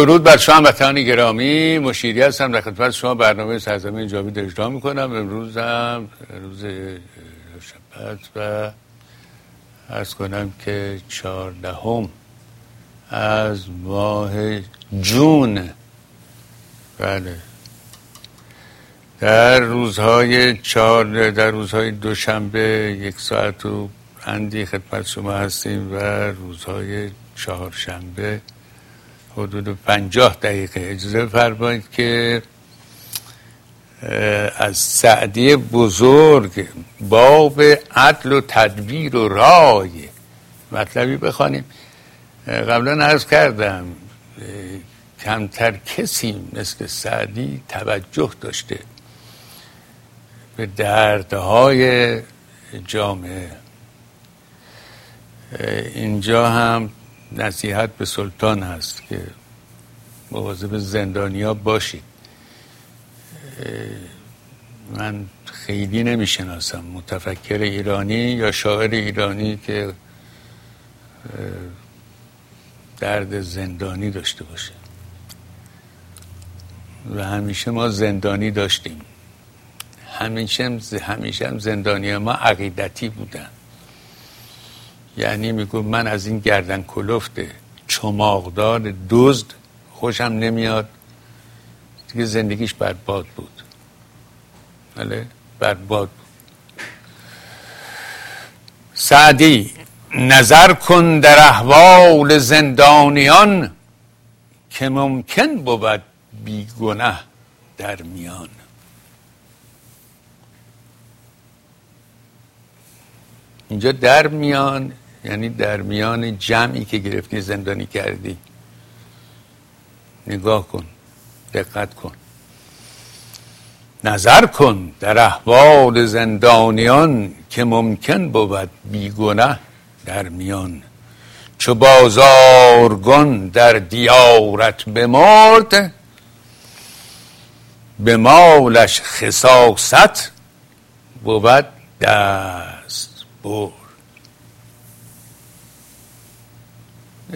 درود بر شما وطن گرامی مشیری هستم. در خدمت شما برنامه سرزمین جاوید اجرا می‌کنم. امروز هم روز شبت و ارز کنم که چهاردهم از ماه جون. بله. در روزهای چهار در روزهای دوشنبه یک ساعت و اندی خدمت شما هستیم و روزهای چهارشنبه حدود پنجاه دقیقه اجازه فرمایید که از سعدی بزرگ باب عدل و تدبیر و رای مطلبی بخوانیم. قبلا عرض کردم کمتر کسی مثل سعدی توجه داشته به دردهای جامعه. اینجا هم نصیحت به سلطان هست که مواظب زندانیا باشید. من خیلی نمی‌شناسم. متفکر ایرانی یا شاعر ایرانی که درد زندانی داشته باشه. و همیشه ما زندانی داشتیم. همیشه هم زندانی ما عقیدتی بودن. یعنی میگو من از این گردن کلفت چماقدار دزد خوشم نمیاد. دیگه زندگیش برباد بود. بله برباد بود. سعدی نظر کن در احوال زندانیان که ممکن بود بیگنه در میان. اینجا در میان یعنی در میان جمعی که گرفتی زندانی کردی. نگاه کن دقت کن. نظر کن در احوال زندانیان که ممکن بود بیگنه در میان. چو بازارگان در دیارت بمرد به مالش خصاصت بود دست برد.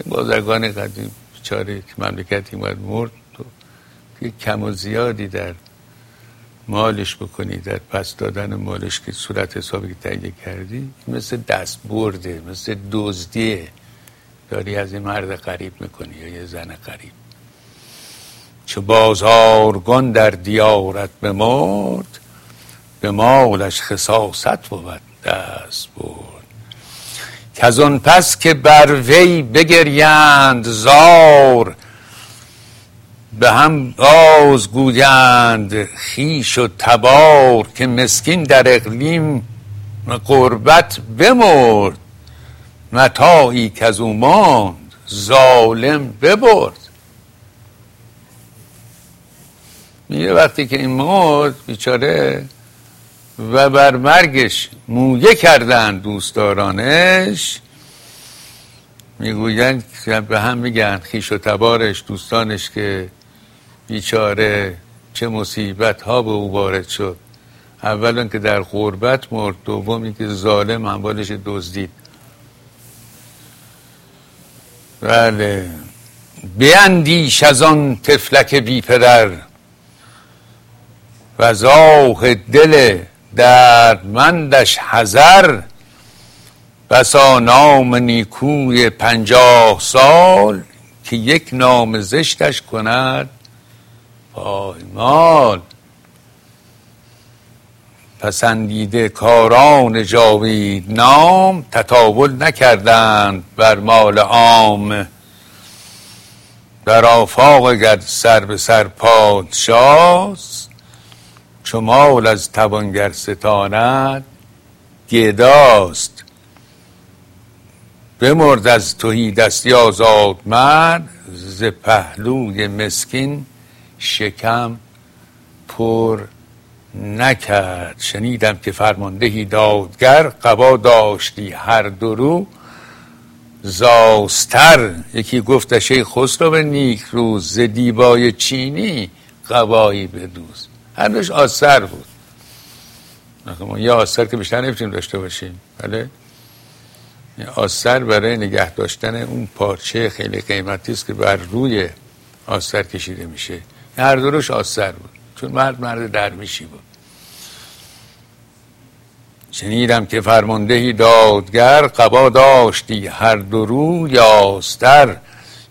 بازرگان قدیم بیچاره که مملکتی باید مرد تو. که کم و زیادی در مالش بکنی در پس دادن مالش که صورت حسابی که تهیه کردی مثل دست برده مثل دزدیه. داری از این مرد قریب می‌کنی یا یه زن قریب چه بازارگان در دیارت بمرد به مالش خصاصت بود دست برد. که از پس که بر وی بگریند زار به هم باز گویند خیش و تبار که مسکین در اقلیم قربت بمرد متاعی که از او ماند ظالم ببرد. میگه وقتی که این مرد بیچاره و بر مرگش مویه کردن دوستدارانش. می‌گویند به هم میگن خیش و تبارش دوستانش که بیچاره چه مصیبت ها به او وارد شد. اولا که در غربت مرد دومی که ظالم اموالش دزدید. بله. بیندیش از آن تفلک بی پدر و زاخ دل دردمندش حذر بسا نام نیکوی پنجاه سال که یک نام زشتش کند. پایمال پسندیده کاران جاوید نام تطاول نکردند بر مال عام. در آفاق گرد سر به سر پادشاست. چو مال از توانگر ستاند گداست. بمرد از توهی دستی آزاد مرد ز پهلوی مسکین شکم پر نکرد. شنیدم که فرماندهی دادگر قبا داشتی هر درو زاستر. یکی گفتش ای خسرو نیک روز ز دیبای چینی قبایی بدوز. هرش آسر بود. ما یه آسر که بیشتر نمی‌تونیم داشته باشیم. بله؟ آسر برای نگه داشتن اون پارچه خیلی قیمتی است که بر روی آستر کشیده میشه. هر دروش آستر بود. چون مرد مرد درمیشی بود. شنیدم که فرماندهی دادگر قبا داشتی هر درو یاستر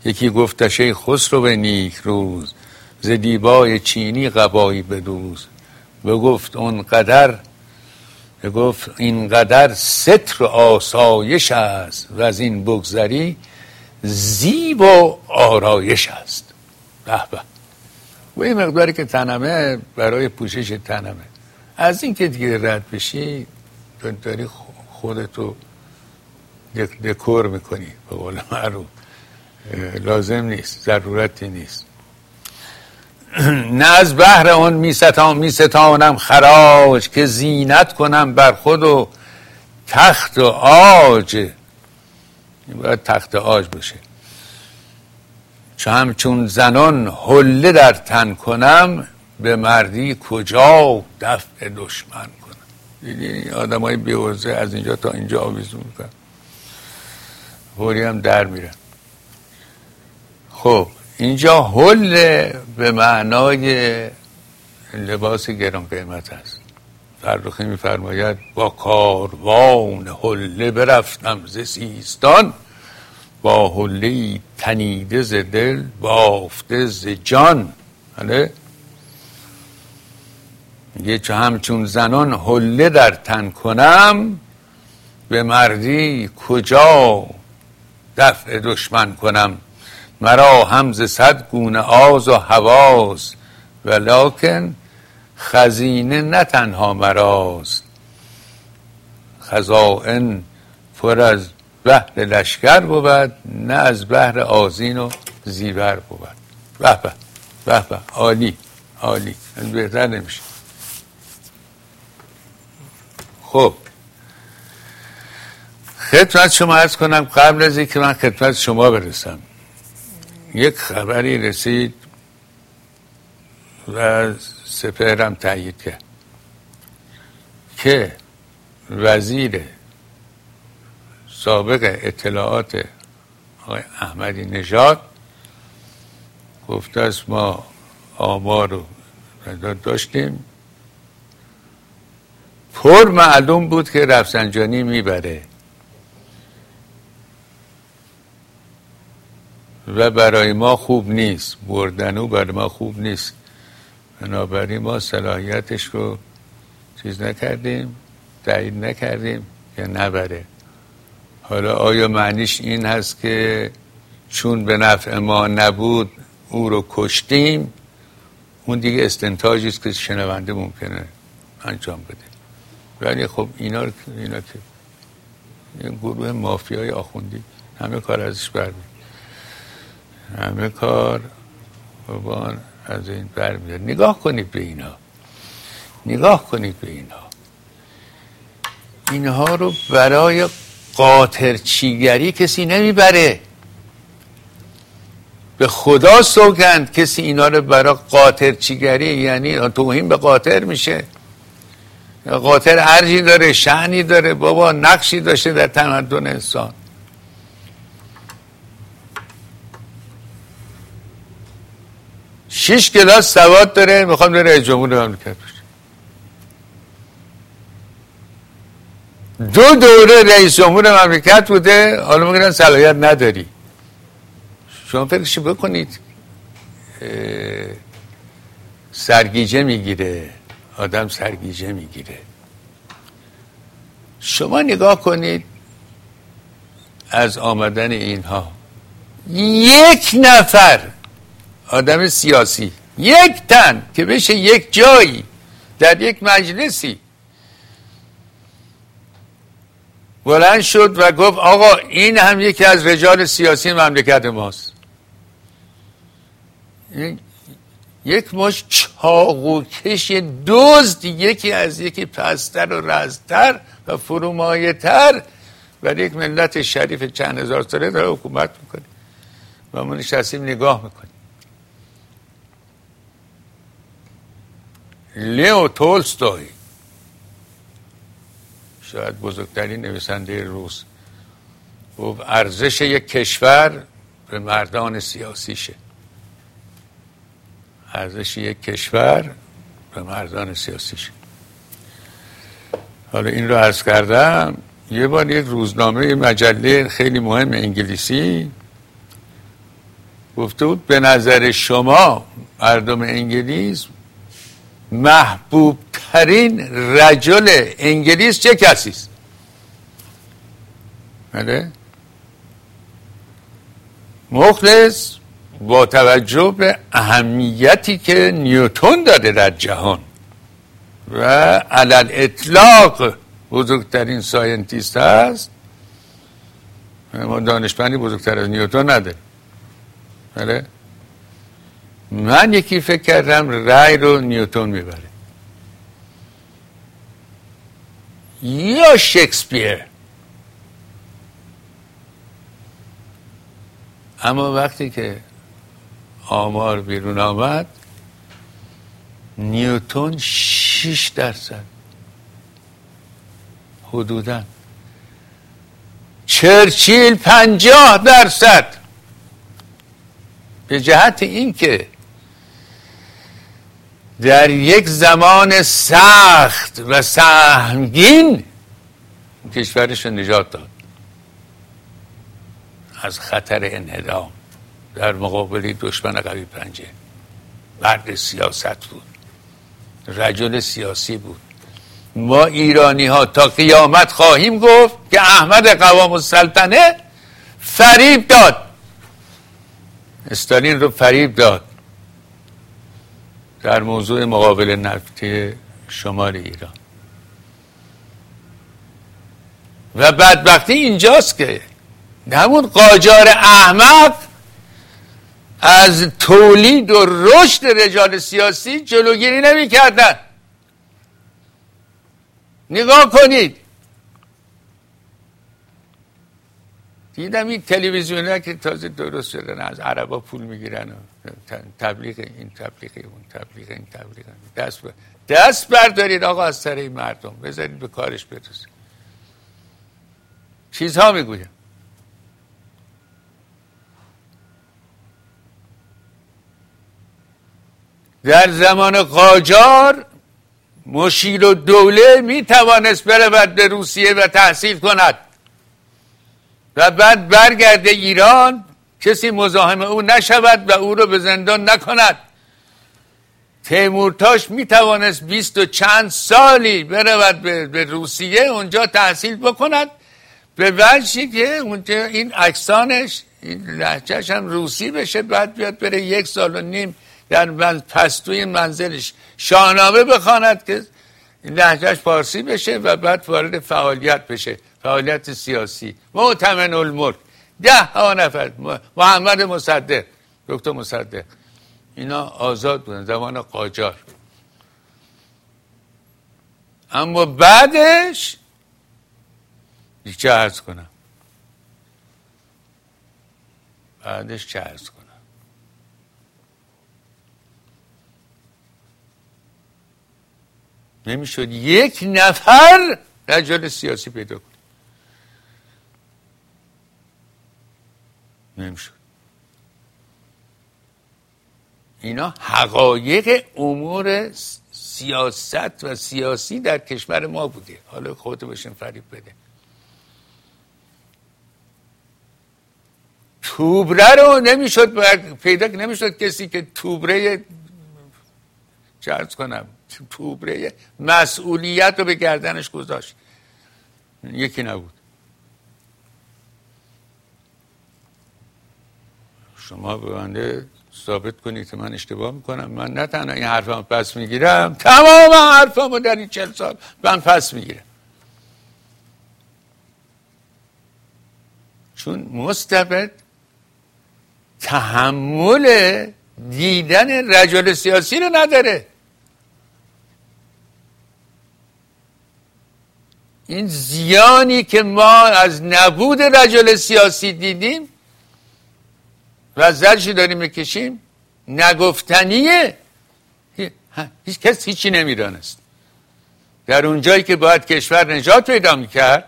یکی گفتش ای خسرو به نیک روز. ز دیبای چینی قبایی بدوز. بگفت اون قدر گفت اینقدر ستر و آسایش است و از این بگذری زیب و آرایش است. به به. و این مقداری که تنمه برای پوشش تنمه. از این که دیگه رد بشی داری خودتو دکور می‌کنی به قول معروف. لازم نیست ضرورتی نیست. نه از بهر اون میستان میستانم خراج که زینت کنم بر خود و تخت و آج. باید تخت آج باشه. چه همچون زنان حله در تن کنم به مردی کجا دفع دشمن کنم. دیدی؟ آدم های بیوزه از اینجا تا اینجا آویزون می‌کنم فوری هم در میرن. خب. اینجا حل به معنای لباس گران قیمت است. فرخی میفرماید با کاروان حله برفتم ز سیستان با حله تنیده ز دل بافته ز جان. بله؟ میگه چه همچون زنان حله در تن کنم به مردی کجا دفع دشمن کنم؟ مرا همز صد گونه آز و حواز ولیکن خزینه نه تنها مراست. خزائن پر از بحر لشکر بود نه از بحر آزین و زیور بود. به به به به عالی عالی بهتر نمیشه. خب خدمت شما ارز کنم قبل از اینکه من خدمت شما برسم یک خبری رسید و سپهرم تایید کرد که وزیر سابق اطلاعات آقای احمدی نژاد گفته است ما آمار رو داشتیم. پر معلوم بود که رفسنجانی می‌بره. و برای ما خوب نیست. بردنو برای ما خوب نیست. بنابراین ما صلاحیتش رو چیز نکردیم تایید نکردیم یا نبره. حالا آیا معنیش این هست که چون به نفع ما نبود او رو کشتیم اون دیگه استنتاجی است که شنونده ممکنه انجام بده. ولی خب اینا اینا که این گروه مافیای آخوندی همه کار ازش برمید همه کار بابان از این برمیاد نگاه کنید به اینا. نگاه کنید به اینا. اینها رو برای قاطرچیگری کسی نمی‌بره. به خدا سوگند کسی اینا رو برای قاطرچیگری یعنی توهین به قاطر میشه. قاطر ارجی داره شعنی داره. بابا نقشی داشته در تمدن انسان. شش کلاس سواد داره می‌خوام داره رئیس جمهور مملکت بشه دو دوره رئیس جمهور مملکت بوده حالا میگن صلاحیت نداری. شما فکرشو بکنید. سرگیجه می‌گیره آدم سرگیجه می‌گیره. شما نگاه کنید از آمدن اینها یک نفر آدم سیاسی. یک تن که بشه یک جایی در یک مجلسی. بلند شد و گفت آقا این هم یکی از رجال سیاسی مملکت ماست. یک مش چاقوکش دزد یکی از یکی پستر و رزتر و فرومایه تر و یک ملت شریف چند هزار ساله داره حکومت می‌کنه. و ما نشستیم نگاه می‌کنیم. لیو تولستوی. شاید بزرگترین نویسنده روس. گفت ارزش یک کشور به مردان سیاسیشه ارزش یک کشور و مردان سیاسیش حالا این رو عرض کردم یه بار یک روزنامه مجله خیلی مهم انگلیسی گفته بود به نظر شما مردم انگلیس محبوب ترین رجل انگلیس چه کسی است؟ بله. مخلص با توجه به اهمیتی که نیوتون داده در جهان و علل اطلاق بزرگترین ساینتیست هست ما دانشمندی بزرگتر از نیوتون نداره. بله. من یکی فکر کردم رای رو نیوتون می‌بره. یا شکسپیر. اما وقتی که آمار بیرون آمد نیوتون شیش درصد. حدودا. چرچیل پنجاه درصد. به جهت اینکه در یک زمان سخت و سهمگین کشورش نجات داد. از خطر انهدام. در مقابل دشمن قوی پنجه. مرد سیاست بود. رجل سیاسی بود. ما ایرانی ها تا قیامت خواهیم گفت که احمد قوام السلطنه فریب داد. استالین رو فریب داد. در موضوع مقابل نفتی شمال ایران. و بدبختی اینجاست که همون قاجار احمق از تولید و رشد رجال سیاسی جلوگیری نمی کردن نگاه کنید. دیدم این تلویزیون که تازه درست شدن از عربا پول می‌گیرن و تبلیغ این تبلیغ اون تبلیغ این تبلیغ دست بر... دست بردارید آقا از سر این مردم. بذارید به کارش برسید چیزها می‌گویم. در زمان قاجار مشیر و دوله می توانست برود به روسیه و تحصیل کند. و بعد برگرده ایران کسی مزاحم او نشود و او رو به زندان نکند. تیمورتاش می توانست بیست و چند سالی برود به روسیه اونجا تحصیل بکند. به وجهی که اونجا این اکسانش این لحجهش هم روسی بشه بعد بیاد بره یک سال و نیم در پستوی منزلش شاهنامه بخواند که لحجهش پارسی بشه و بعد وارد فعالیت بشه فعالیت سیاسی. معتمن الملک. ده ها نفر. محمد مصدق دکتر مصدق. اینا آزاد بودن زمان قاجار. اما بعدش چه ارز کنم؟ بعدش چه ارز کنم؟ نمی‌شد. یک نفر رجال سیاسی پیدا کنه. نمی‌شد. اینا حقایق امور سیاست و سیاسی در کشور ما بوده. حالا خودتو بشین فریب بده. توبره رو نمی‌شد پیدا نمی‌شد کسی که توبره چرز کنم. توبره مسئولیت رو به گردنش گذاشت. یکی نبود. شما به بنده ثابت کنید که من اشتباه می‌کنم. من نه تنها این حرفم پس می‌گیرم تمام حرفم در این چل سال من پس می‌گیرم. چون مستبد تحمل دیدن رجل سیاسی رو نداره. این زیانی که ما از نبود رجل سیاسی دیدیم و زرشی داریم می‌کشیم؟ نگفتنیه. هیچ کس هیچی نمی‌دانست. در اونجایی که باید کشور نجات پیدا می‌کرد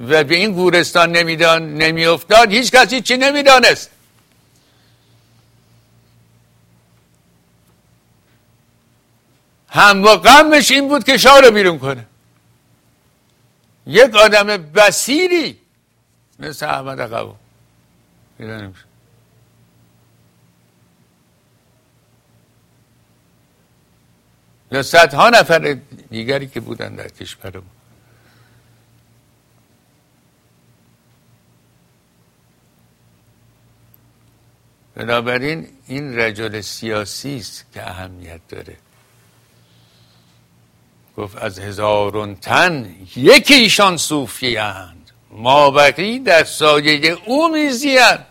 و به این گورستان نمیدان نمیافتاد هیچ کس هیچی نمی‌دانست. هم با غمش این بود که شاه رو بیرون کنه. یک آدم بسیری مثل احمد قبو یا صدها نفر دیگری که بودن در کشورمون بنابراین این رجل سیاسی است که اهمیت داره. گفت از هزارون تن یکی ایشان صوفی هند ما بقی در سایه او میزیند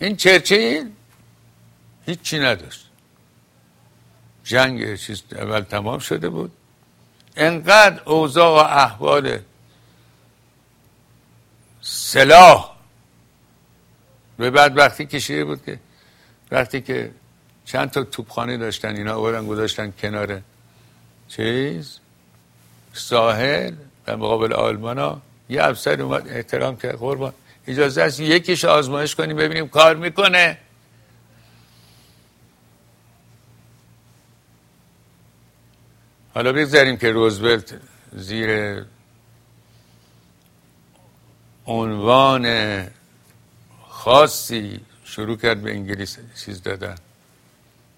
این چرچیل؟ هیچی نداشت. جنگ چیز اول تمام شده بود. انقدر اوضاع و احوال سلاح به بعد وقتی کشیده بود که وقتی که چند تا توپخانه داشتن اینا آوردن گذاشتن کنار چیز ساحل و مقابل آلمان ها یه افسر اومد احترام کرد قربان. اجازه است یکیش آزمایش کنیم ببینیم کار می‌کنه. حالا بگذاریم که روزولت زیر عنوان خاصی شروع کرد به انگلیس چیز دادن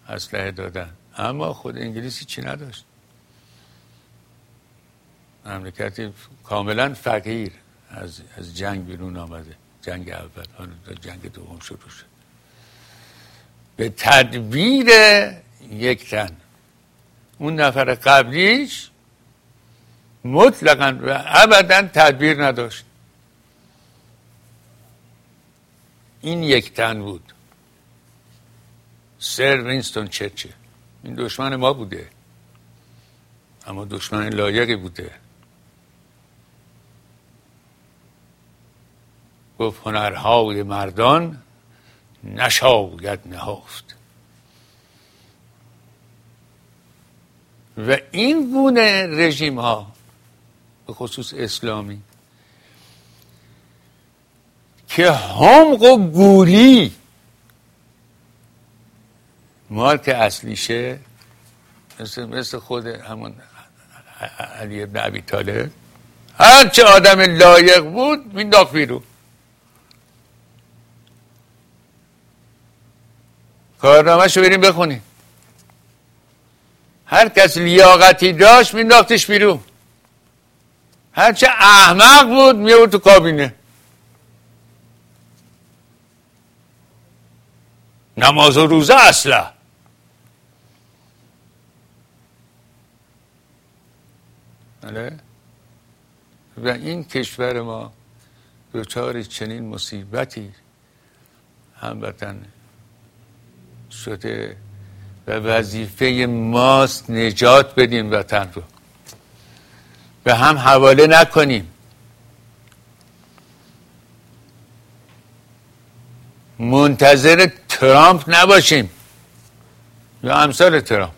اسلحه دادن. اما خود انگلیسی چی نداشت؟ مملکتی کاملا فقیر. از, از جنگ بیرون آمده. جنگ اول. جنگ دوم شروع شد. به تدبیر یک تن. اون نفر قبلیش مطلقا و ابدا تدبیر نداشت. این یک تن بود. سر وینستون چرچه. این دشمن ما بوده. اما دشمن لایقی بوده. گفت هنرهای مردان نشاید نهافت و این گونه رژیم ها به خصوص اسلامی که همق و گولی مارک اصلیشه مثل, مثل خود همون علی ابن عبی طالب. هرچه آدم لایق بود مینداخت بیرون. کارنامه بریم بخونیم. هر کس لیاقتی داشت مینداختش بیرون. هرچه احمق بود میورد تو کابینه. نماز و روزه اصلا بله. و این کشور ما دچار چنین مصیبتی هموطن شده و وظیفه ماست نجات بدیم وطن رو. به هم حواله نکنیم. منتظر ترامپ نباشیم. یا امثال ترامپ.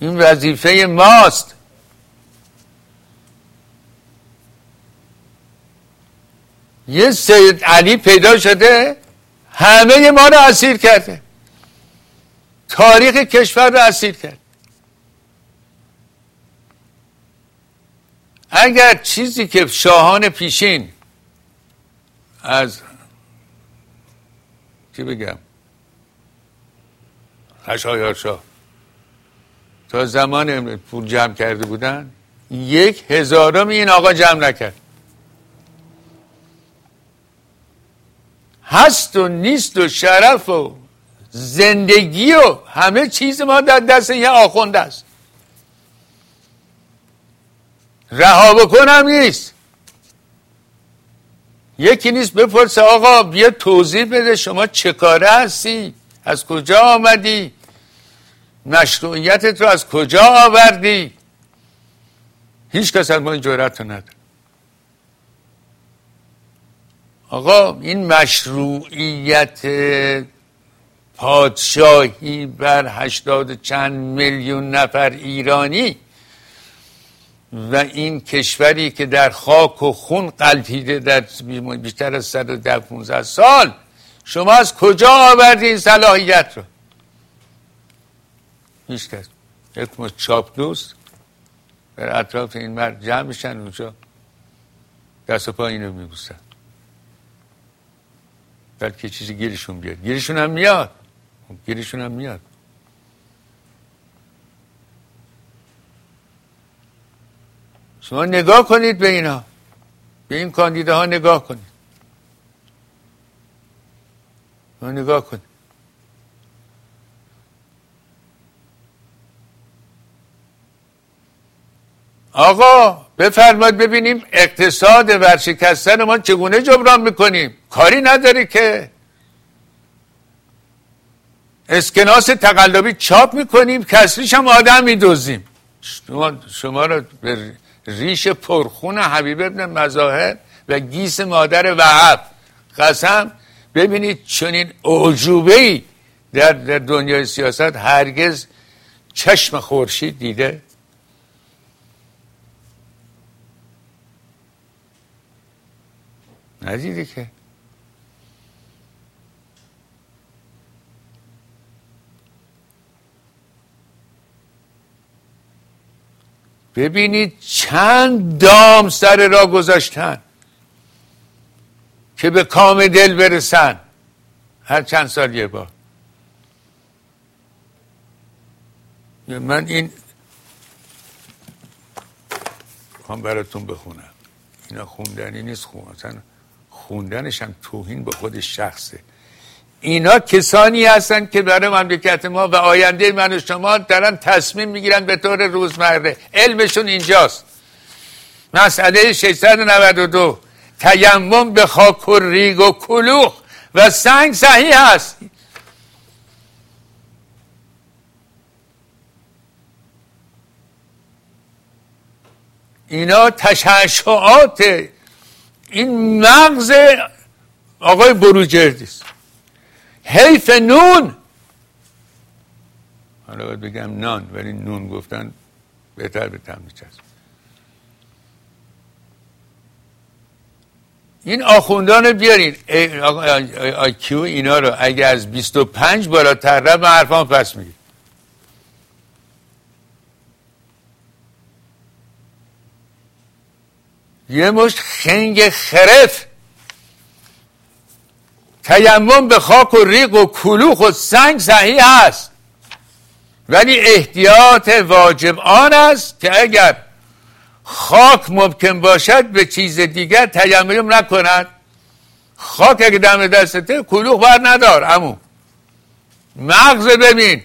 این وظیفه ماست. یه سید علی پیدا شده همه ما رو اسیر کرده. تاریخ کشور رو اسیر کرد. اگر چیزی که شاهان پیشین از چی بگم؟ خشایار شاه تا زمان پول جمع کرده بودن یک هزارم این آقا جمع نکرد. هست و نیست و شرف و زندگی و همه چیز ما در دست یه آخونده است. رها بکنم نیست. یکی نیست بپرسه آقا بیا توضیح بده شما چه کاره هستی؟ از کجا آمدی؟ مشروعیتت رو از کجا آوردی؟ هیچ کس از ما این جورت رو نداره. آقا این مشروعیت پادشاهی بر هشتاد چند میلیون نفر ایرانی و این کشوری که در خاک و خون قلپیده در بیشتر از 115 سال شما از کجا آوردی این صلاحیت رو؟ هیچ کس. چاپ دوست بر اطراف این مرد جمع میشن اونجا. دست و پا اینو میبوسن. بلکه چیزی گیرشون بیاد. گیرشون هم میاد. گیرشون هم میاد. شما نگاه کنید به اینا. به این کاندیده ها نگاه کنید. شما نگاه کنید. آقا بفرمایید ببینیم اقتصاد ورشکستن ما چگونه جبران می‌کنیم؟ کاری نداری که. اسکناس تقلبی چاپ می‌کنیم کسریش هم آدم میدوزیم. شما, شما رو به ریش پرخون حبیب ابن مظاهر و گیس مادر وحب قسم ببینید چنین اعجوبه ای در, در دنیای سیاست هرگز چشم خورشید دیده. ندیده که؟ ببینید چند دام سر را گذاشتن که به کام دل برسن هر چند سال یه بار. من این خوام براتون بخونم. اینا خوندنی نیست خون خوندنش هم توهین به خود شخصه. اینا کسانی هستند که برای مملکت ما و آینده من و شما دارن تصمیم می‌گیرن به طور روزمره. علمشون اینجاست. مسئله 692 تیمم به خاک و ریگ و کلوخ و سنگ صحیح هست. اینا تشعشعات این مغز آقای بروجردی است. حیف نون. حالا باید بگم نان ولی نون گفتن بهتر به تم این آخوندان بیارین. آیکیو اینا رو؟ اگر از 25 بالاتر رفت من حرفان پس میگید یه مشت خنگ خرف. تیمم به خاک و ریق و کلوخ و سنگ صحیح است. ولی احتیاط واجب آن است که اگر خاک ممکن باشد به چیز دیگر تیمم نکند. خاک اگه دم دستته کلوخ بر ندار امو مغز ببین.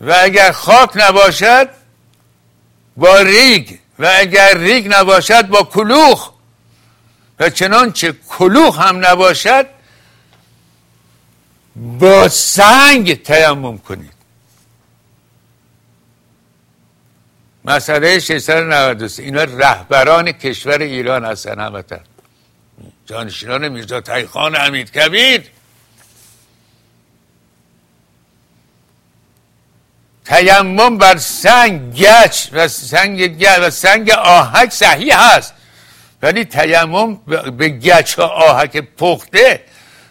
و اگر خاک نباشد با ریگ. و اگر ریگ نباشد با کلوخ. و چنانچه کلوخ هم نباشد با سنگ تیمم کنید. مسئله 693 اینا رهبران کشور ایران هستن همتا جانشینان میرزا تایخان امید کبیر. تیمم بر سنگ گچ و سنگ گچ و سنگ آهک صحیح هست. ولی تیمم به گچ و آهک پخته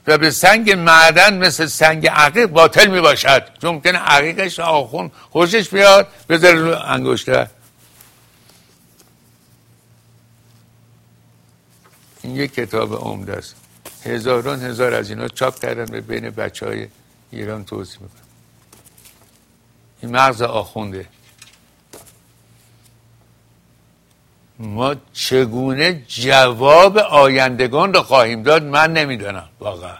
و به سنگ معدن مثل سنگ عقیق باطل می باشد. چون ممکنه عقیقش آخون خوشش بیاد. بذاره رو انگشته این یک کتاب عمده است. هزاران هزار از اینا چاپ کردن به بین بچه های ایران توضیح می‌کنن. این مغز آخونده. ما چگونه جواب آیندگان رو خواهیم داد من نمی‌دانم واقعا.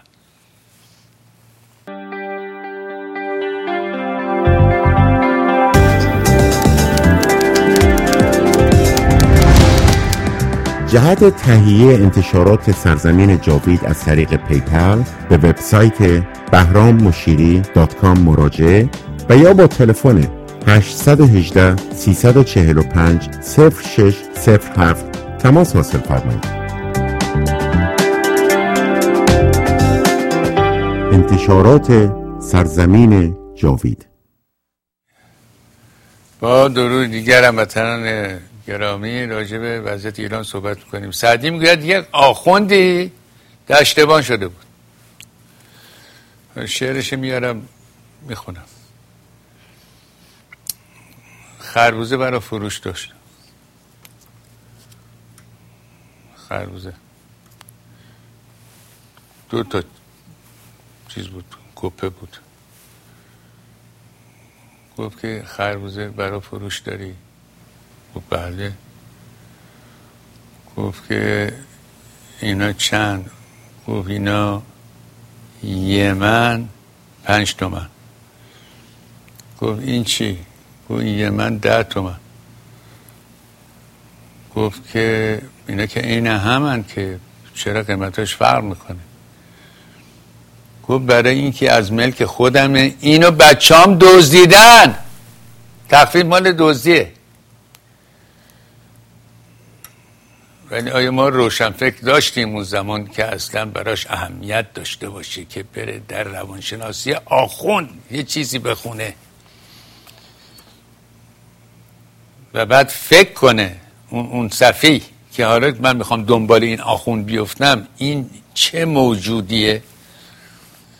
جهت تهیه انتشارات سرزمین جاوید از طریق پیپل به وبسایت بهرام مشیری مراجعه و یا با تلفن 818 345 0607 تماس حاصل فرمایید. انتشارات سرزمین جاوید. با درود دیگر هموطنان گرامی راجع به وضعیت ایران صحبت می‌کنیم. سعدی می‌گوید یک آخوندی دشتبان شده بود. شعرش میارم می‌خونم. خربوزه برای فروش داشت. خربوزه. دو تا چیز بود. کپه بود. گفت که خربوزه برای فروش داری. گفت بله. گفت که اینا چند؟ گفت اینا یمن پنج تومن. گفت این چی؟ گفت این یمن ده تومن. گفت که اینا که این همن که چرا قیمتاش فرق می‌کنه. گفت برای اینکه از ملک خودمه اینو بچام دزدیدن. تخفیف مال دزدیه. ولی آیا ما روشن فکر داشتیم اون زمان که اصلا براش اهمیت داشته باشه که بره در روانشناسی آخون یه چیزی بخونه؟ و بعد فکر کنه اون, اون صفی که حالا من می‌خوام دنبال این آخون بیفتم این چه موجودیه؟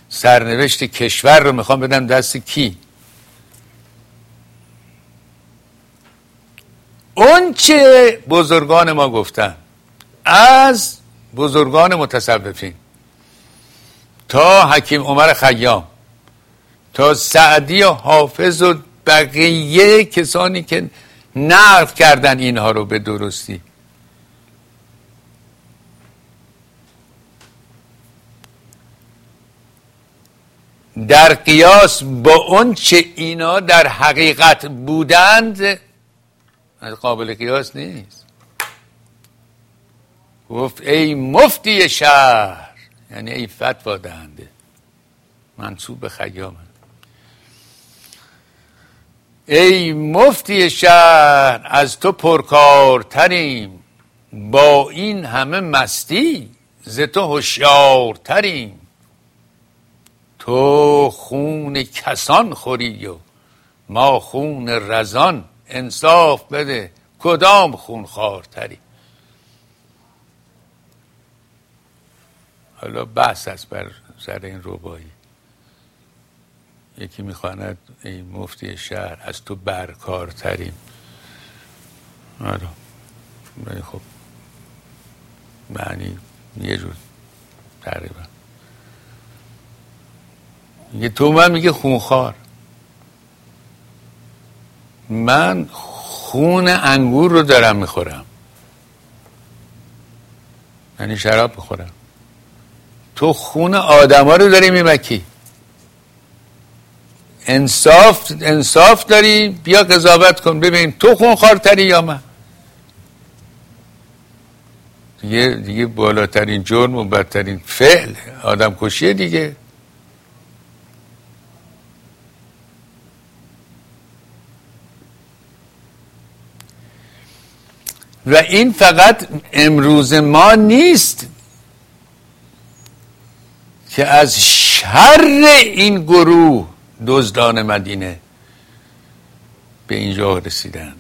سرنوشت کشور رو می‌خوام بدم دست کی؟ اون چه بزرگان ما گفتن از بزرگان متصوفین تا حکیم عمر خیام تا سعدی و حافظ و بقیه کسانی که نقل کردن اینها رو به درستی. در قیاس با اون چه اینا در حقیقت بودند قابل قیاس نیست. گفت ای مفتی شهر یعنی ای فتوا دهنده منصوب به خیام ای مفتی شهر از تو پرکارتریم. با این همه مستی ز تو هوشیارتریم. تو خون کسان خوری و ما خون رزان انصاف بده کدام خون خارتری حالا بحث است بر سر این روبایی یکی می‌خواند این مفتی شهر از تو برکارتریم آره. خب معنی یه جور تقریبا. میگه تو من میگه خونخوار. من خون انگور رو دارم می‌خورم. یعنی شراب بخورم تو خون آدما رو داری میمکی. انصاف انصاف داری؟ بیا قضاوت کن. ببین تو خون خارتری یا من؟ دیگه دیگه بالاترین جرم و بدترین فعل آدم کشیه دیگه. و این فقط امروز ما نیست که از شر این گروه دزدان مدینه به اینجا رسیدن.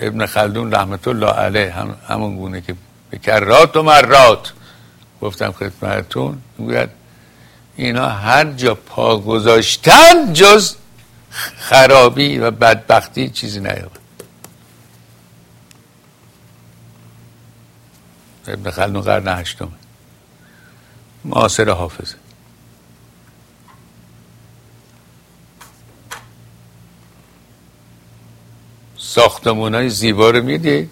ابن خلدون رحمت الله علیه هم همون گونه که به کرات و مرات گفتم خدمتتون می‌گوید اینا هر جا پا گذاشتن جز خرابی و بدبختی چیزی نیابد ابن خلدون قرن هشتم معاصر حافظه. ساختمون های زیبا رو میدی؟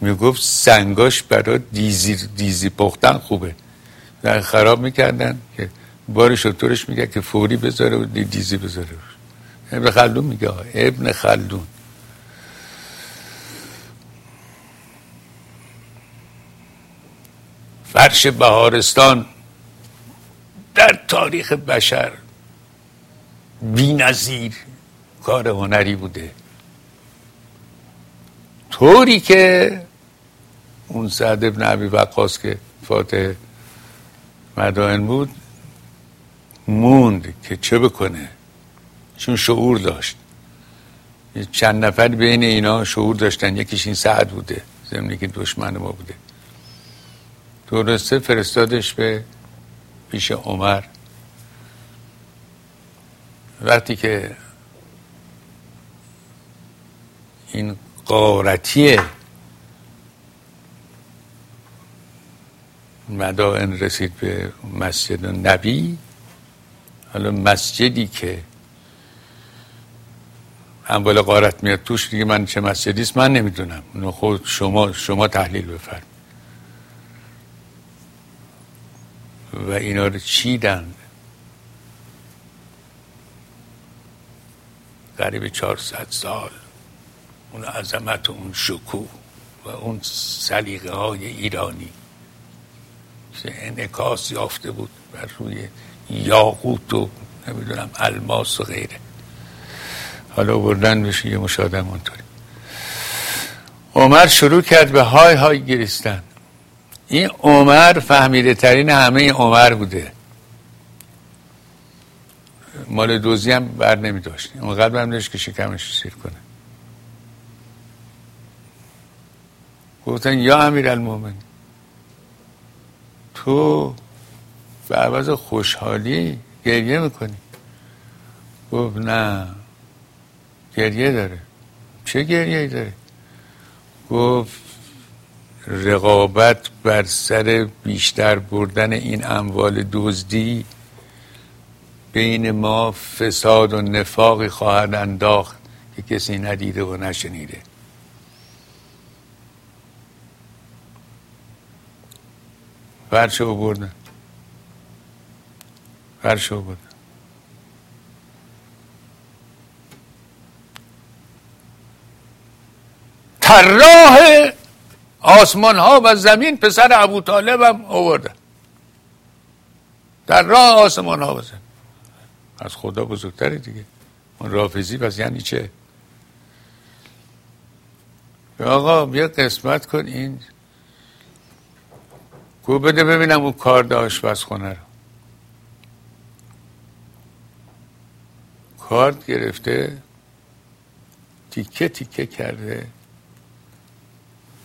می‌گفت سنگاش برای دیزی, دیزی پختن خوبه. در خراب می‌کردن که بار شطورش میگه که فوری بذاره و دیزی بذاره. ابن خلدون میگه ابن خلدون. فرش بهارستان در تاریخ بشر بی نظیر کار هنری بوده. طوری که اون سعد ابن عبی وقاس که فاتح مدائن بود موند که چه بکنه. چون شعور داشت. چند نفر بین اینا شعور داشتن. یکیش این سعد بوده زمینی که دشمن ما بوده. درسته فرستادش به پیش عمر. وقتی که این قارتی مدائن رسید به مسجد نبی. حالا مسجدی که اموال قارت میاد توش دیگه من چه مسجدی است من نمی‌دونم. اونو خود شما شما تحلیل بفرم و اینا رو چیدن قریب 400 سال. اون عظمت و اون شکوه و اون سلیقه های ایرانی. که انعکاس یافته بود بر روی یاقوت و نمی‌دونم الماس و غیره. حالا بردن بشه یه مشاهده اونطوری عمر شروع کرد به های های گریستن. این عمر فهمیده ترین همه عمر بوده. مال دوزی هم بر نمی داشت اونقدر هم داشت که شکمش سیر کنه. گفتن یا امیر المومن تو به عوض خوشحالی گریه می‌کنی. گفت نه گریه داره. چه گریه داره؟ گفت رقابت بر سر بیشتر بردن این اموال دزدی بین ما فساد و نفاقی خواهد انداخت که کسی ندیده و نشنیده. فرشو بردن. فرشو بردن. طراح آسمان ها و زمین پسر ابو طالب هم آوردن. در راه آسمان ها زمین. از خدا بزرگتری دیگه. اون رافزی پس یعنی چه؟ آقا یه قسمت کن این گو بده ببینم اون کارد خونه رو کارد گرفته تیکه تیکه کرده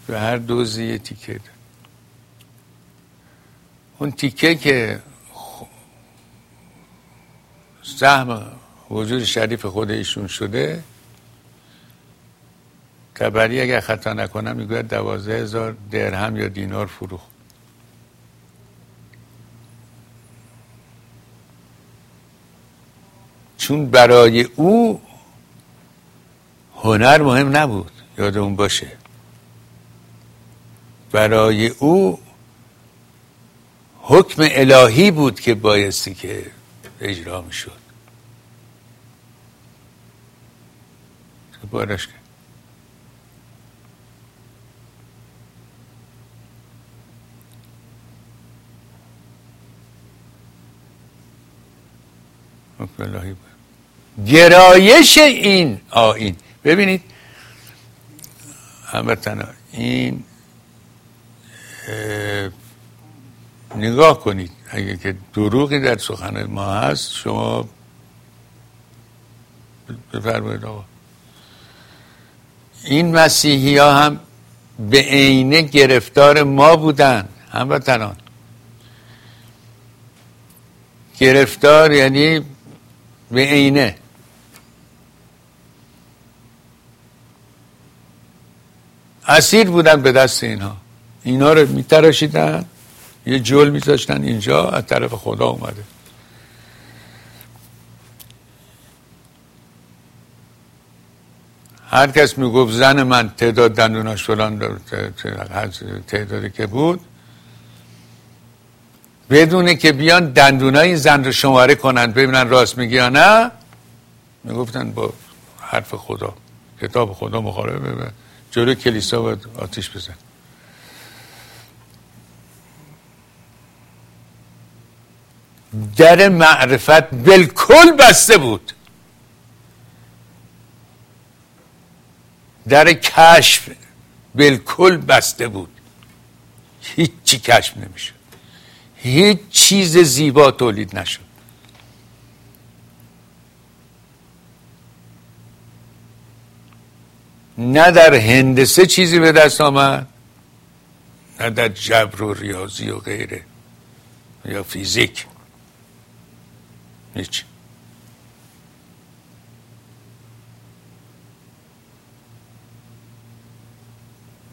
به هر دوزی یه تیکه ده. اون تیکه که سهم وجود شریف خود ایشون شده تبری اگر خطا نکنم می‌گوید دوازده هزار درهم یا دینار فروخت چون برای او هنر مهم نبود. یادمون باشه. برای او حکم الهی بود که بایستی که اجرا می شد بارش کرد حکم الهی بود. گرایش این. آین ببینید. هموطن این نگاه کنید. اگه که دروغی در سخن ما هست شما بفرمایید آقا. این مسیحی ها هم به عینه گرفتار ما بودن هموطنان گرفتار یعنی به عینه. اسیر بودن به دست اینها. اینا رو میتراشیدن یه جل میذاشتن اینجا از طرف خدا اومده. هر کس می‌گفت زن من تعداد دندوناش فلان تعدادی که بود بدونه که بیان دندونای این زن رو شماره کنن ببینن راست میگی یا نه می‌گفتن با حرف خدا کتاب خدا مخالفه. جلو کلیسا باید آتیش بزن. در معرفت بالکل بسته بود. در کشف بالکل بسته بود. هیچی کشف نمی‌شد. هیچ چیز زیبا تولید نشد. نه در هندسه چیزی به دست آمد نه در جبر و ریاضی و غیره یا فیزیک. هیچ.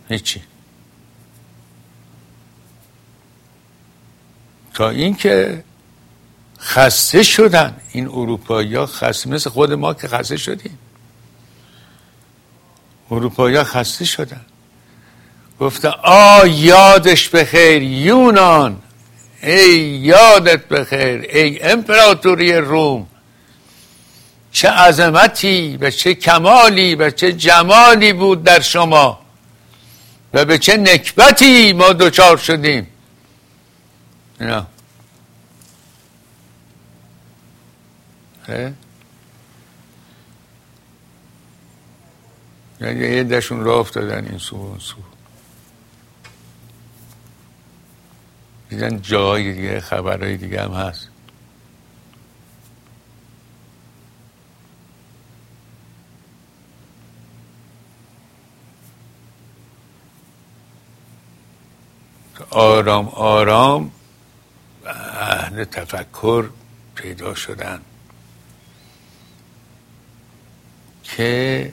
هیچی. تا اینکه خسته شدن این اروپایی ها خسته مثل خود ما که خسته شدیم. اروپایی ها خسته شدن. گفتن آ یادش بخیر یونان. ای یادت بخیر ای امپراتوری روم. چه عظمتی و چه کمالی و چه جمالی بود در شما. و به چه نکبتی ما دوچار شدیم. اینا. یعنی یه دشون راه افتادن این سو اون سو. دیدن جای دیگه خبرهای دیگه هم هست. آرام آرام اهل تفکر پیدا شدن. که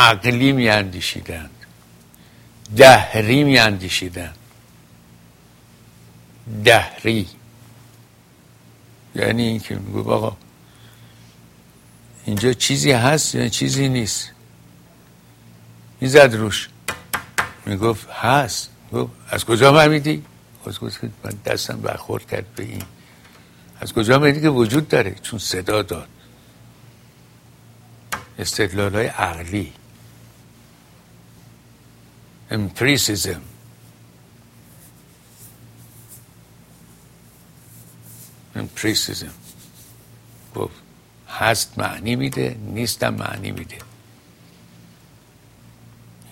عقلی می اندیشیدند دهری می اندیشیدند دهری. یعنی اینکه میگو آقا اینجا چیزی هست یا چیزی نیست؟ می‌زد روش. می‌گفت هست. گفت از کجا فهمیدی؟ از من دستم برخورد کرد به این. از کجا میدی که وجود داره؟ چون صدا داد. استدلال های عقلی. امپریسیزم امپریسیزم گفت هست معنی میده نیستم معنی میده.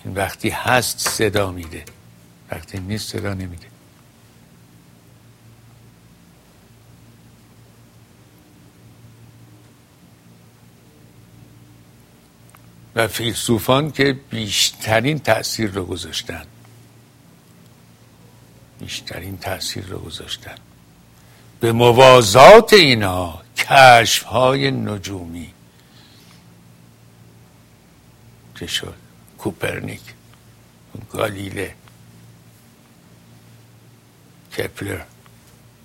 این وقتی هست صدا میده. وقتی نیست صدا نمیده. و فیلسوفان که بیشترین تاثیر رو گذاشتن. بیشترین تاثیر رو گذاشتن. به موازات اینا کشف های نجومی. که شد؟ کوپرنیک گالیله کپلر.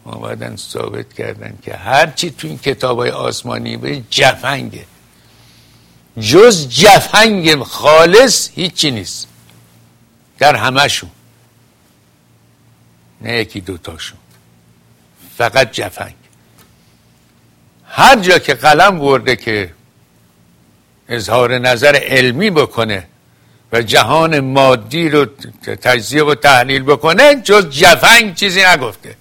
آمدن ثابت کردن که هرچی تو این کتاب های آسمانی به جفنگه. جز جفنگ خالص هیچی نیست. در همشون نه یکی دوتاشون فقط جفنگ. هر جا که قلم برده که اظهار نظر علمی بکنه و جهان مادی رو تجزیه و تحلیل بکنه جز جفنگ چیزی نگفته.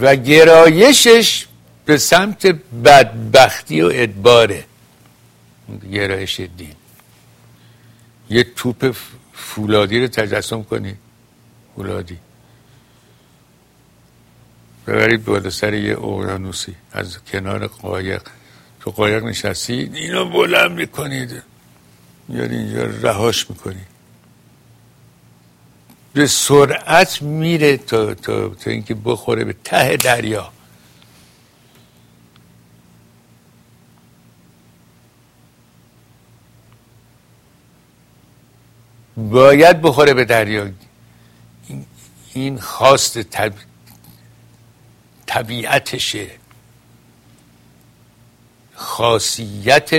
و گرایشش به سمت بدبختی و ادباره. گرایش دین. یه توپ فولادی رو تجسم کنی. فولادی. ببرید بالا سر یه اقیانوسی. از کنار قایق. تو قایق نشستی. اینو بلند می‌کنید. میاری اینجا رهاش می‌کنید به سرعت میره تا, تا, تا اینکه بخوره به ته دریا. باید بخوره به دریا. این خواست طب... طبیعتشه. خاصیت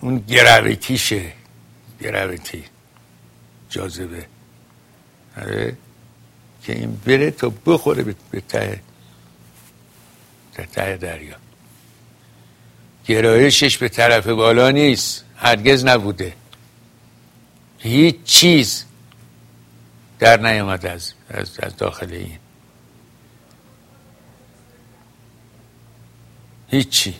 اون گراویتیشه. گراویتی. جاذبه. آره که این بره تا بخوره به ته ته دریا. گرایشش به طرف بالا نیست هرگز نبوده. هیچ چیز در نیامد از, از, از داخل این. هیچی.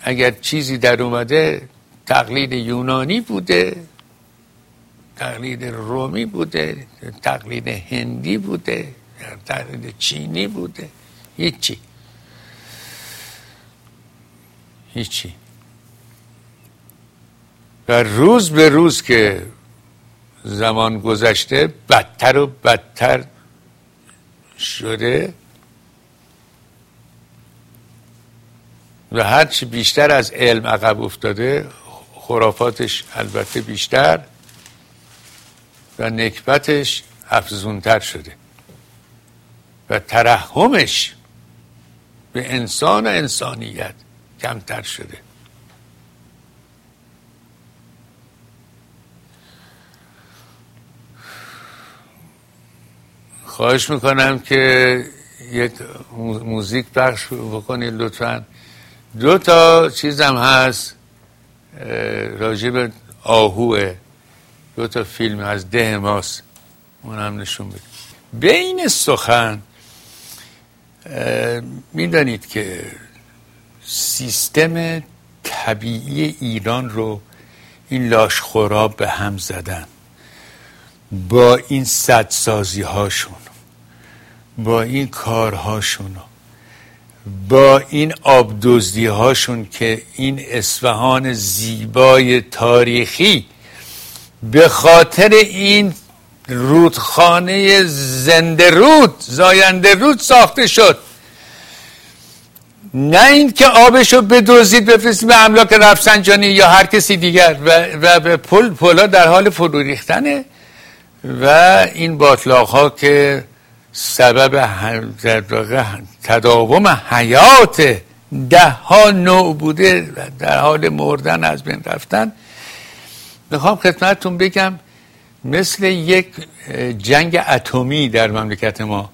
اگر چیزی در اومده تقلید یونانی بوده تقلید رومی بوده تقلید هندی بوده تقلید چینی بوده. هیچی. هیچی. و روز به روز که زمان گذشته بدتر و بدتر شده. و هرچی بیشتر از علم عقب افتاده خرافاتش البته بیشتر و نکبتش افزونتر شده و ترحمش به انسان و انسانیت کمتر شده. خواهش می‌کنم که یک موزیک پخش بکنید لطفا. دو تا چیزم هست. راجب آهوه دو تا فیلم از ده ماست اون هم نشون بده. بین سخن می‌دانید که سیستم طبیعی ایران رو این لاشخورا به هم زدن. با این صدسازی هاشون با این کارهاشون با این آبدزدی هاشون که این اصفهان زیبای تاریخی به خاطر این رودخانه زنده رود زاینده رود ساخته شد. نه این که آبشو بدوزید بفرستید به املاک رفسنجانی یا هر کسی دیگر و, و به پل پلا در حال فرو ریختنه و این باطلاق ها که سبب تداوم حیات ده ها نوع بوده در حال مردن از بین رفتن. می‌خوام خدمتتون بگم مثل یک جنگ اتمی در مملکت ما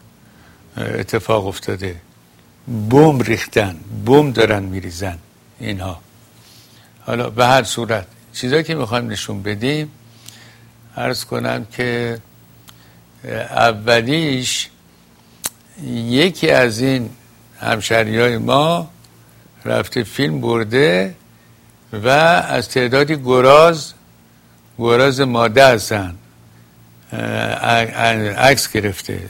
اتفاق افتاده. بم ریختن بم دارن میریزن اینها. حالا به هر صورت چیزایی که می‌خوایم نشون بدیم عرض کنم که اولیش یکی از این همشری های ما رفته فیلم برده و از تعدادی گراز گراز ماده هستن. عکس گرفته.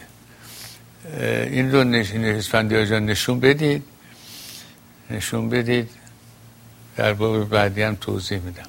این رو اسفندیار جان نشون بدید. نشون بدید. در باب بعدی هم توضیح میدم.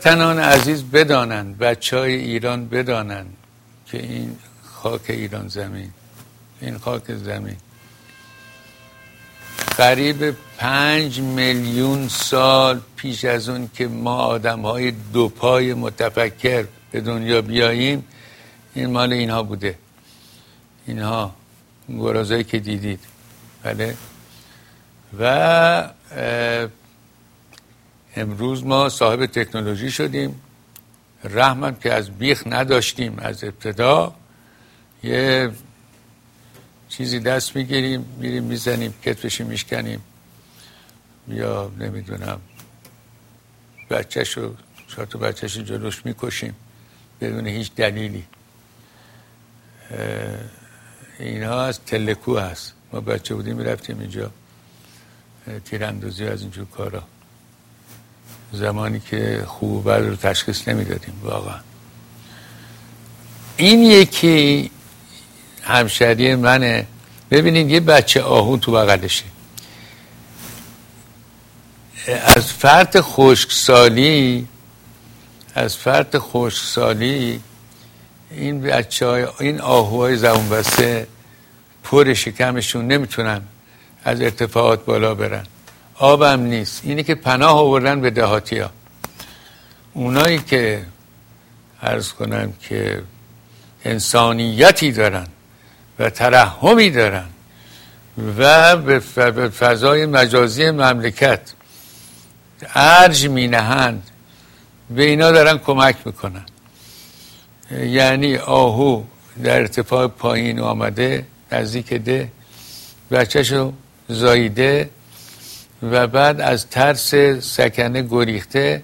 وطنان عزیز بدانند بچه های ایران بدانند که این خاک ایران زمین این خاک زمین. قریب پنج میلیون سال پیش از اون که ما آدم های دو پای متفکر به دنیا بیاییم این مال اینها بوده. اینها گرازایی که دیدید. بله. و امروز ما صاحب تکنولوژی شدیم. رحمم که از بیخ نداشتیم از ابتدا یه چیزی دست می‌گیریم میریم می‌زنیم کتفشی میشکنیم. یا نمی‌دونم بچهشو شاتو بچهش جلوش می‌کشیم بدون هیچ دلیلی. اینها از تلکو هست. ما بچه بودیم می‌رفتیم اینجا. تیراندازی از اینجور کارا. زمانی که خوب و رو تشخیص نمی‌دادیم واقعا. این یکی همشری منه. ببینید یه بچه آهو تو بغلشه. از فرط خشکسالی از فرط خشکسالی این بچه های این آهوهای زبون بسته پر شکمشون نمی‌تونن از ارتفاعات بالا برن. آبم نیست. اینی که پناه آوردن به دهاتی ها اونایی که عرض کنم که انسانیتی دارن و ترحمی دارن و به فضای مجازی مملکت ارج می نهند به اینا دارن کمک می‌کنن. یعنی آهو در ارتفاع پایین آمده نزدیک ده بچهشو زاییده و بعد از ترس سکنه گریخته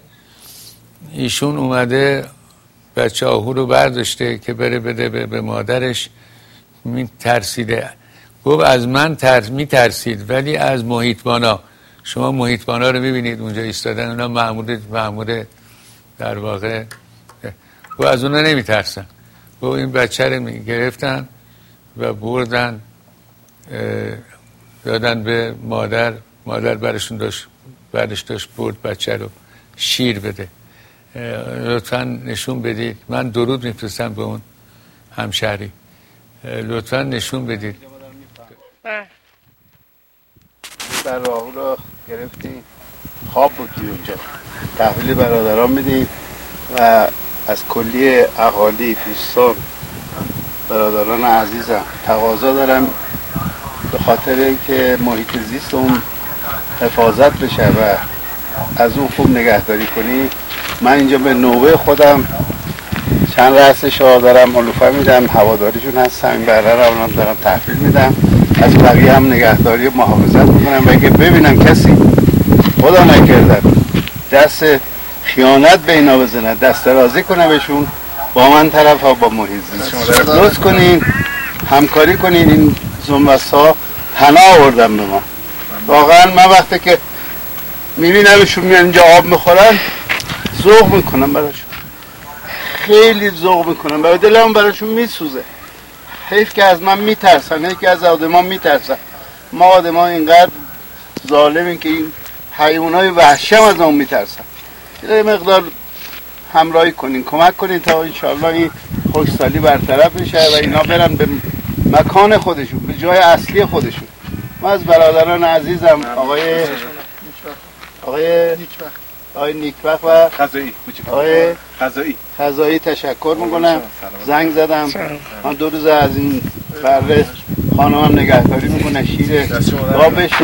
ایشون اومده بچه آهو رو برداشته که بره بده به مادرش. می ترسیده. گفت از من ترس می ترسید ولی از محیطبانا. شما محیطبانا رو می‌بینید اونجا ایستادن اونا معمول معمول در واقع و از اونا نمی ترسن و این بچه رو گرفتن و بردن دادن به مادر. مادر برشون داشت بعدش داشت برد بچه رو شیر بده. لطفا نشون بدید. من درود میفرستم به اون همشهری. لطفا نشون بدید. در راهو رو گرفتیم خواب بود اونجا تحویل برادران میدیم و از کلی اهالی دوستان برادران عزیزم تقاضا دارم به خاطر اینکه محیط زیست اون حفاظت بشه و از اون خوب نگهداری کنی. من اینجا به نوبه خودم چند رأس شاه دارم علوفه میدم هواداریشون هستم این بره رو دارم تحویل میدم. از بقیه هم نگهداری و محافظت می‌کنم و اگه ببینم کسی خدا نکردن دست خیانت به اینا بزنه دست رازی کنه بهشون با من طرف ها با محیط لطف کنین همکاری کنین این زنبست ها پناه آوردم به ما. واقعا من وقتی که میبینمشون میان اینجا آب می‌خورن ذوق می‌کنم براشون. خیلی ذوق می‌کنم. برای دلم براشون میسوزه. حیف که از من میترسن حیف که از آدمان میترسن. ما آدمان اینقدر ظالمیم که این حیوانای وحشی هم از اون میترسن. یه مقدار همراهی کنین کمک کنین تا انشاءالله این خوشسالی برطرف بشه و اینا برن به مکان خودشون به جای اصلی خودشون. ما از برادران عزیزم آقای آقای آقای نیکبخ و خزایی آقای خزایی خزایی تشکر می‌کنم. زنگ زدم. من دو روز از این بره خانم هم نگهداری می‌کنه شیر بابش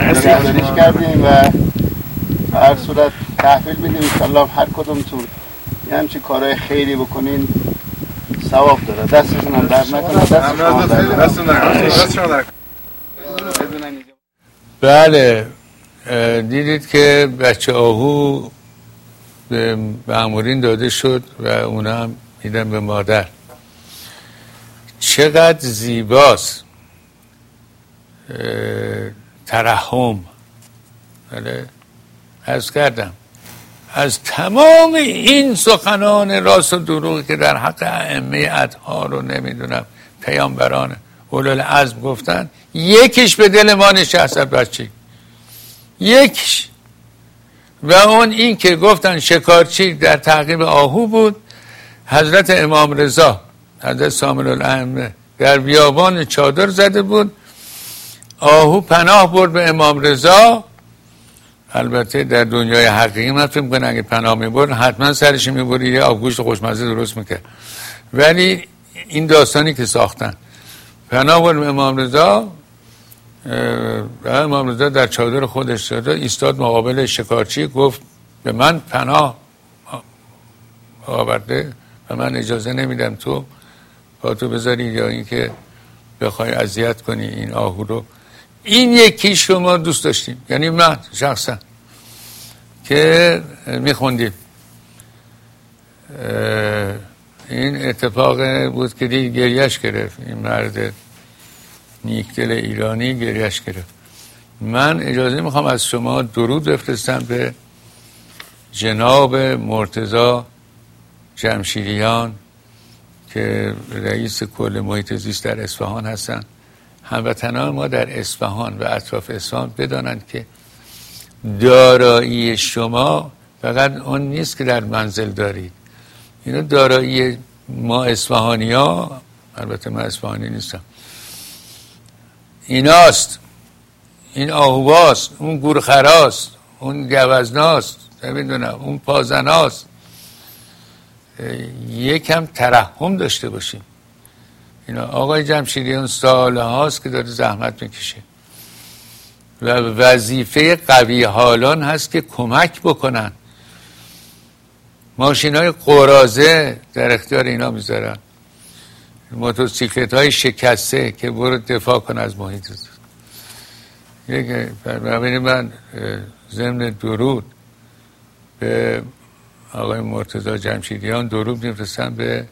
نگهداریش کردیم و هر صورت تحویل میدیم. انشالله هر کدومتون یه همچی کارهای خیری بکنین ثواب داره. دستتون هم در نکنه دستتون در بله دیدید که بچه آهو به معمولین داده شد و اونا هم میدن به مادر. چقدر زیباست. ترحم. بله از کردم. از تمام این سخنان راست و دروغی که در حق ائمه ادها رو نمی‌دونم پیامبران اولال عزم گفتن یکیش به دل ما نشست بچه یکیش. و اون این که گفتن شکارچی در تعقیب آهو بود حضرت امام رضا حضرت سامل الائمه در بیابان چادر زده بود آهو پناه برد به امام رضا. البته در دنیای حقیقی من فکر کنم اگه پناه می‌برد حتما سرش می‌برد یه آبگوشت خوشمزه درست می‌کرد. ولی این داستانی که ساختن به امام رضا. و مامرزا در چادر خودش ایستاد مقابل شکارچی گفت به من پناه آورده و من اجازه نمیدم تو پاتو بذاری یا اینکه بخوای اذیت کنی این آهو رو. این یکی شما دوست داشتیم یعنی من شخصا که میخوندیم. این اتفاق بود که دیگه گریش گرفت. این مرد نیکدل ایرانی گریش گرفت. من اجازه می‌خوام از شما درود بفرستم به جناب مرتزا جمشیریان که رئیس کل محیط زیست در اصفهان هستن هموطنان ما در اصفهان و اطراف اصفهان بدانند که دارایی شما فقط اون نیست که در منزل دارید. اینو دارایی ما اصفهانی ها البته من اصفهانی نیستم. ایناست. این آهواست اون گورخراست اون گوزناست نمی‌دونم اون پازناست. یکم ترحم داشته باشیم. اینا آقای جمشیدیان سال هاست که داره زحمت می‌کشه. و وظیفه قوی حالان هست که کمک بکنن. ماشین های قرازه در اختیار اینا می‌ذارن. موتورسیکلت های شکسته که برو دفاع کن از محیط یک من ضمن درود به آقای مرتضی جمشیدیان درود میفرستم به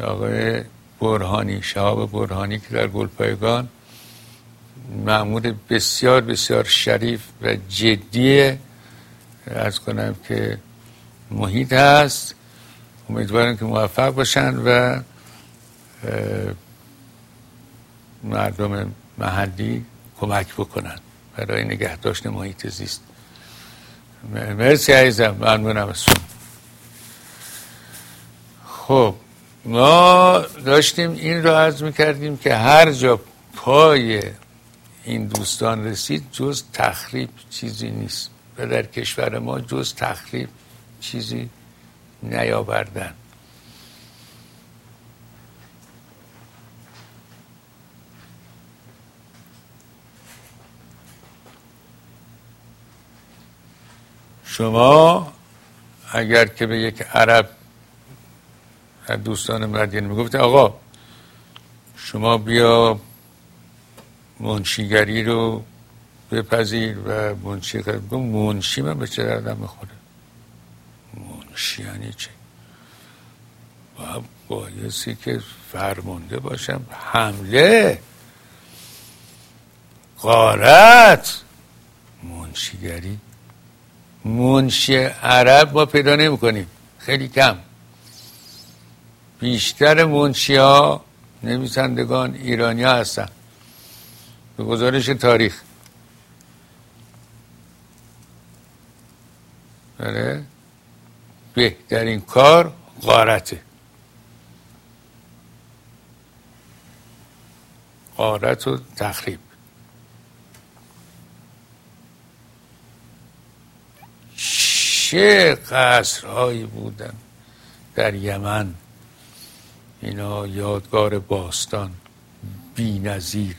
آقای برهانی شهاب برهانی که در گلپایگان معمول بسیار بسیار شریف و جدی از کنم که محیط هست. امیدوارم که موفق باشن و مردم محلی کمک بکنن برای نگهداشت محیط زیست. مرسی عزیزم. ممنونم از خب ما داشتیم این رو عرض می‌کردیم که هر جا پای این دوستان رسید جز تخریب چیزی نیست. و در کشور ما جز تخریب چیزی نیاوردن. شما اگر که به یک عرب دوستان مدینه می‌گفت آقا شما بیا منشیگری رو بپذیر و منشی منشی من به چه دردم می‌خوره؟ منشی یعنی چه؟ و بایستی که فرمانده باشم. حمله! قارت منشیگری. منشی عرب ما پیدا نمی کنیم خیلی کم. بیشتر منشی ها نویسندگان ایرانی ها هستن. به گزارش تاریخ. بله؟ بهترین کار غارته. غارت و تخریب. چه قصرهایی بودن در یمن. اینا یادگار باستان بی نظیر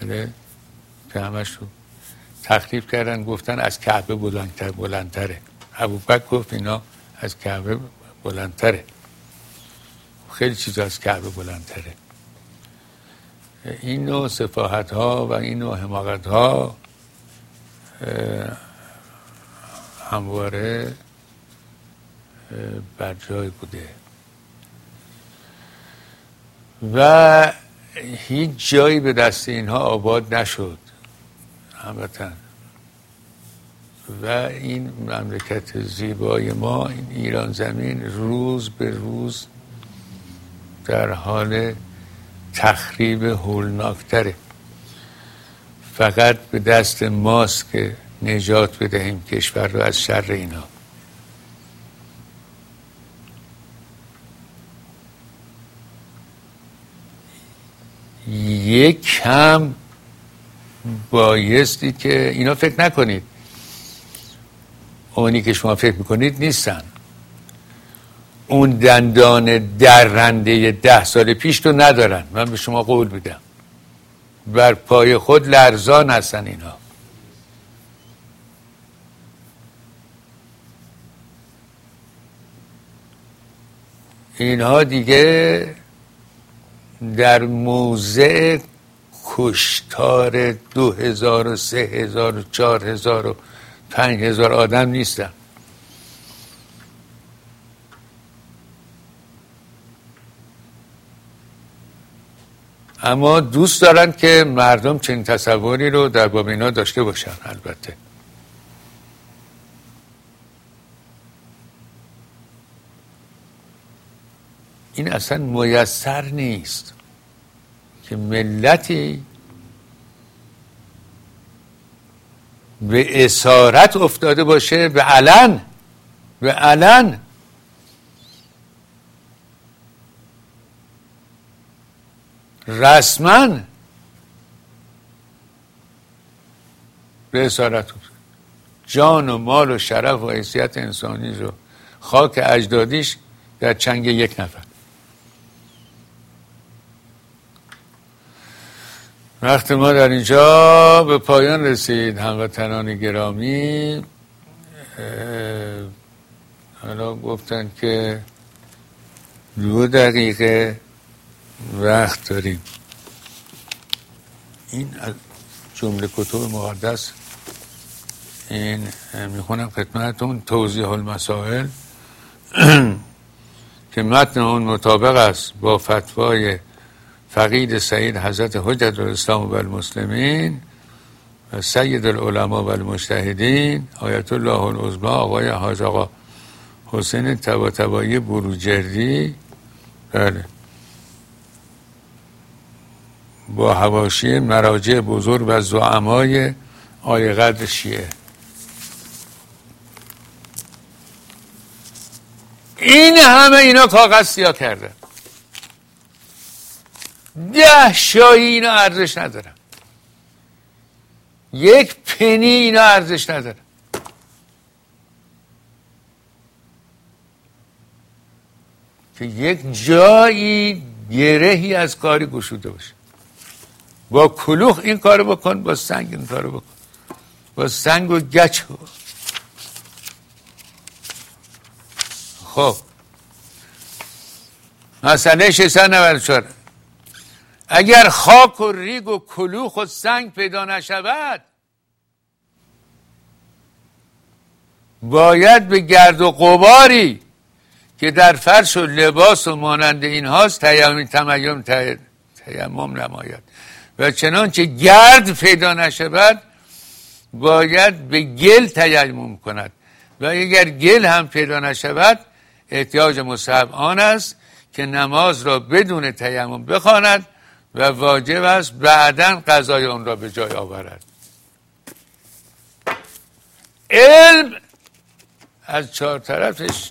بله که همش رو تخریب کردن گفتن از کعبه بلندتر بلندتره. ابوبکر گفت اینا از کعبه بلندتره. خیلی چیز از کعبه بلندتره. این نوع صفاحت ها و این نوع حماقت ها همواره بر جای بوده. و هیچ جایی به دست اینها آباد نشد. هموطن و این مملکت زیبای ما این ایران زمین روز به روز در حال تخریب هولناکتره. فقط به دست ماست که نجات بدهیم کشور رو از شر اینا. یک کم بایستی که اینا فکر نکنید. اونی که شما فکر می‌کنید نیستن. اون دندان درنده ده سال پیش تو ندارن. من به شما قول میدم. بر پای خود لرزان هستن اینها. اینها دیگه در موضع کشتار دو هزار و سه هزار و چار هزار و پنج هزار آدم نیستن اما دوست دارن که مردم چنین تصوری رو در باب اینا داشته باشن البته. این اصلا میسر نیست که ملتی به اسارت افتاده باشه به علن به علن. رسما به اسارت جان و مال و شرف و حیثیت انسانی رو خاک اجدادیش در چنگ یک نفر. وقت ما در اینجا به پایان رسید. هموطنان گرامی حالا گفتن که دو دقیقه وقت داریم. این از جمله کتب مقدس این می‌خونم خدمتون توضیح المسائل که متن اون مطابق است با فتوای فقید سعید حضرت حجت الاسلام و المسلمین و سید العلماء و المجتهدین آیت الله العظما آقای حاج آقا حسین تباتبایی بروجردی بله. با هواشی مراجع بزرگ و زعمای آی قدر شیعه. این همه اینا کاغذ سیاه کرده. ده شایی اینا ارزش ندارن یک پنی اینا ارزش ندارن که یک جایی گرهی از کاری گشوده باشه. با کلوخ این کارو بکن با سنگ این کارو بکن. با سنگ و گچ خب. مسئله 694 اگر خاک و ریگ و کلوخ و سنگ پیدا نشود باید به گرد و قباری که در فرش و لباس و مانند اینهاست تیمم تمیم تیمم نماید. و چنانچه گرد پیدا نشود باید به گل تیمم کند. و اگر گل هم پیدا نشود احتیاج مصحب آن است که نماز را بدون تیمم بخواند و واجب است بعدا قضای اون را به جای آورد. علم از چهار طرفش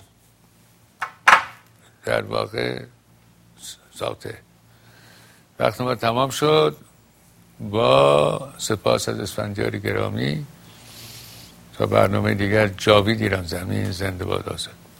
در واقع ذاته. وقتی ما تمام شد با سپاس از اسفندیار گرامی. تا برنامه دیگر جاوید ایران زمین زنده باد آزاد.